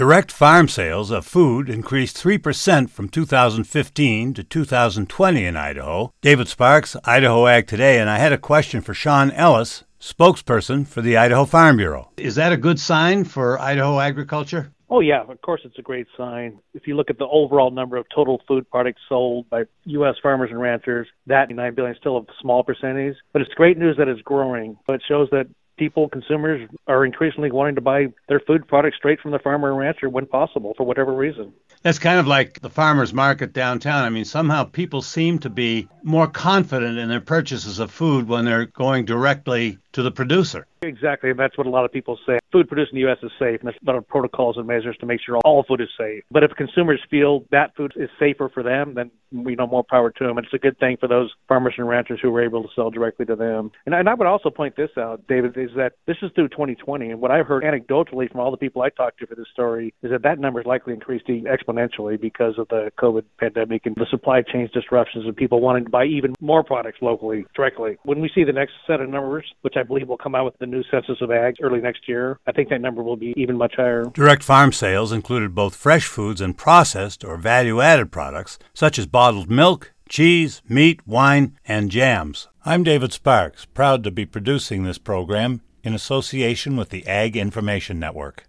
Direct farm sales of food increased 3% from 2015 to 2020 in Idaho. David Sparks, Idaho Ag Today, and I had a question for Sean Ellis, spokesperson for the Idaho Farm Bureau. Is that a good sign for Idaho agriculture? Oh, yeah, of course, it's a great sign. If you look at the overall number of total food products sold by U.S. farmers and ranchers, that 9 billion is still a small percentage, but it's great news that it's growing. It shows that people, consumers, are increasingly wanting to buy their food products straight from the farmer and rancher when possible for whatever reason. That's kind of like the farmers market downtown. I mean, somehow people seem to be more confident in their purchases of food when they're going directly to the producer. Exactly, and that's what a lot of people say. Food produced in the U.S. is safe, and there's a lot of protocols and measures to make sure all food is safe. But if consumers feel that food is safer for them, then we know more power to them. And it's a good thing for those farmers and ranchers who were able to sell directly to them. And, and I would also point this out, David, is that this is through 2020, and what I've heard anecdotally from all the people I talked to for this story is that that number is likely increased exponentially because of the COVID pandemic and the supply chain disruptions and people wanting to buy even more products locally directly. When we see the next set of numbers, which I believe will come out with the new census of ag early next year, I think that number will be even much higher. Direct farm sales included both fresh foods and processed or value added products, such as bottled milk, cheese, meat, wine, and jams. I'm David Sparks, proud to be producing this program in association with the Ag Information Network.